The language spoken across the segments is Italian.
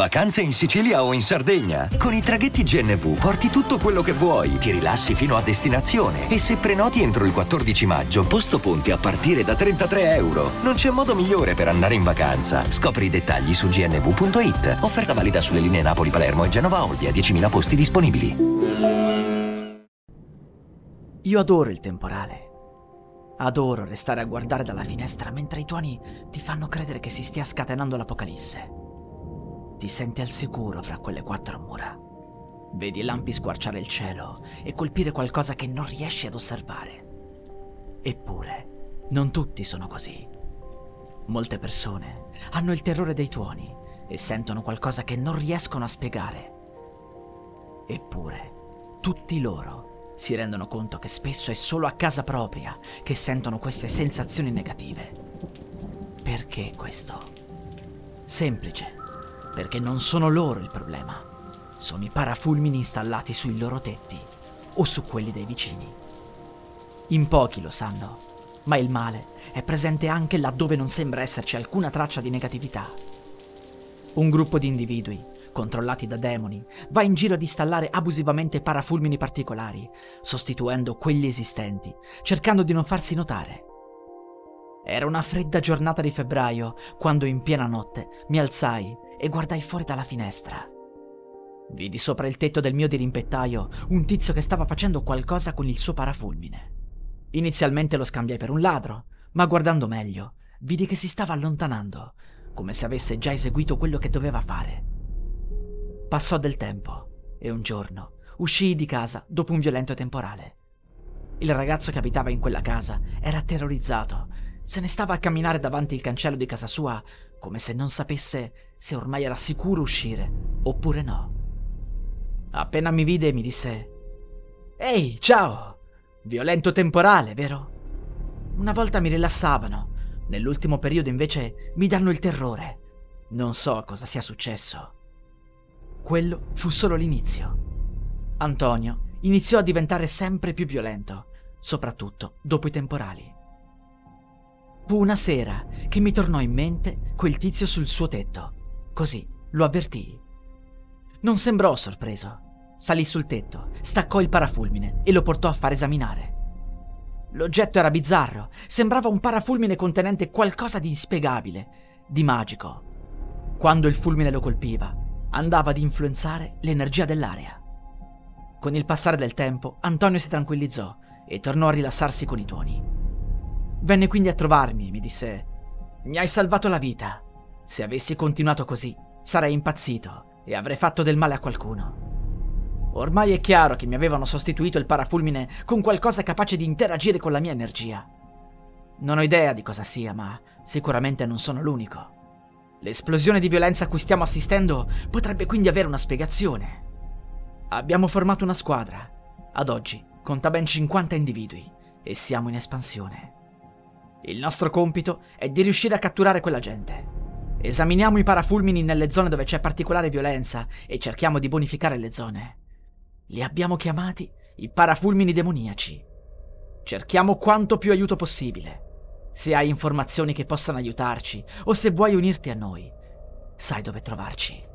Vacanze in Sicilia o in Sardegna? Con i traghetti GNV porti tutto quello che vuoi, ti rilassi fino a destinazione e se prenoti entro il 14 maggio, posto ponti a partire da 33 euro. Non c'è modo migliore per andare in vacanza. Scopri i dettagli su gnv.it. Offerta valida sulle linee Napoli-Palermo e Genova-Olbia, 10.000 posti disponibili. Io adoro il temporale. Adoro restare a guardare dalla finestra mentre i tuoni ti fanno credere che si stia scatenando l'apocalisse. Ti senti al sicuro fra quelle quattro mura. Vedi lampi squarciare il cielo e colpire qualcosa che non riesci ad osservare. Eppure, non tutti sono così. Molte persone hanno il terrore dei tuoni e sentono qualcosa che non riescono a spiegare. Eppure, tutti loro si rendono conto che spesso è solo a casa propria che sentono queste sensazioni negative. Perché questo? Semplice, perché non sono loro il problema, sono i parafulmini installati sui loro tetti o su quelli dei vicini. In pochi lo sanno, ma il male è presente anche laddove non sembra esserci alcuna traccia di negatività. Un gruppo di individui controllati da demoni, va in giro ad installare abusivamente parafulmini particolari, sostituendo quelli esistenti, cercando di non farsi notare. Era una fredda giornata di febbraio quando in piena notte mi alzai e guardai fuori dalla finestra. Vidi sopra il tetto del mio dirimpettaio un tizio che stava facendo qualcosa con il suo parafulmine. Inizialmente lo scambiai per un ladro, ma guardando meglio, vidi che si stava allontanando, come se avesse già eseguito quello che doveva fare. Passò del tempo e un giorno uscii di casa dopo un violento temporale. Il ragazzo che abitava in quella casa era terrorizzato. Se ne stava a camminare davanti il cancello di casa sua come se non sapesse se ormai era sicuro uscire oppure no. Appena mi vide mi disse Ehi, ciao! Violento temporale, vero? Una volta mi rilassavano, nell'ultimo periodo invece mi danno il terrore. Non so cosa sia successo. Quello fu solo l'inizio. Antonio iniziò a diventare sempre più violento, soprattutto dopo i temporali. Fu una sera che mi tornò in mente quel tizio sul suo tetto. Così lo avvertii. Non sembrò sorpreso. Salì sul tetto, staccò il parafulmine e lo portò a far esaminare. L'oggetto era bizzarro, sembrava un parafulmine contenente qualcosa di inspiegabile, di magico. Quando il fulmine lo colpiva, andava ad influenzare l'energia dell'aria. Con il passare del tempo, Antonio si tranquillizzò e tornò a rilassarsi con i tuoni. Venne quindi a trovarmi e mi disse: Mi hai salvato la vita. Se avessi continuato così, sarei impazzito e avrei fatto del male a qualcuno. Ormai è chiaro che mi avevano sostituito il parafulmine con qualcosa capace di interagire con la mia energia. Non ho idea di cosa sia, ma sicuramente non sono l'unico. L'esplosione di violenza a cui stiamo assistendo potrebbe quindi avere una spiegazione. Abbiamo formato una squadra. Ad oggi conta ben 50 individui e siamo in espansione. Il nostro compito è di riuscire a catturare quella gente. Esaminiamo i parafulmini nelle zone dove c'è particolare violenza e cerchiamo di bonificare le zone. Li abbiamo chiamati i parafulmini demoniaci. Cerchiamo quanto più aiuto possibile se hai informazioni che possano aiutarci o se vuoi unirti a noi, sai dove trovarci.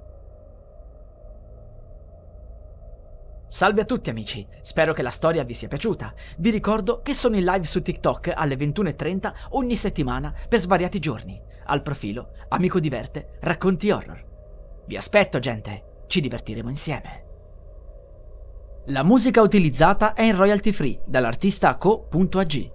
Salve a tutti amici, spero che la storia vi sia piaciuta. Vi ricordo che sono in live su TikTok alle 21.30 ogni settimana per svariati giorni, al profilo Amico Diverte Racconti Horror. Vi aspetto gente, ci divertiremo insieme. La musica utilizzata è in royalty free dall'artista co.ag.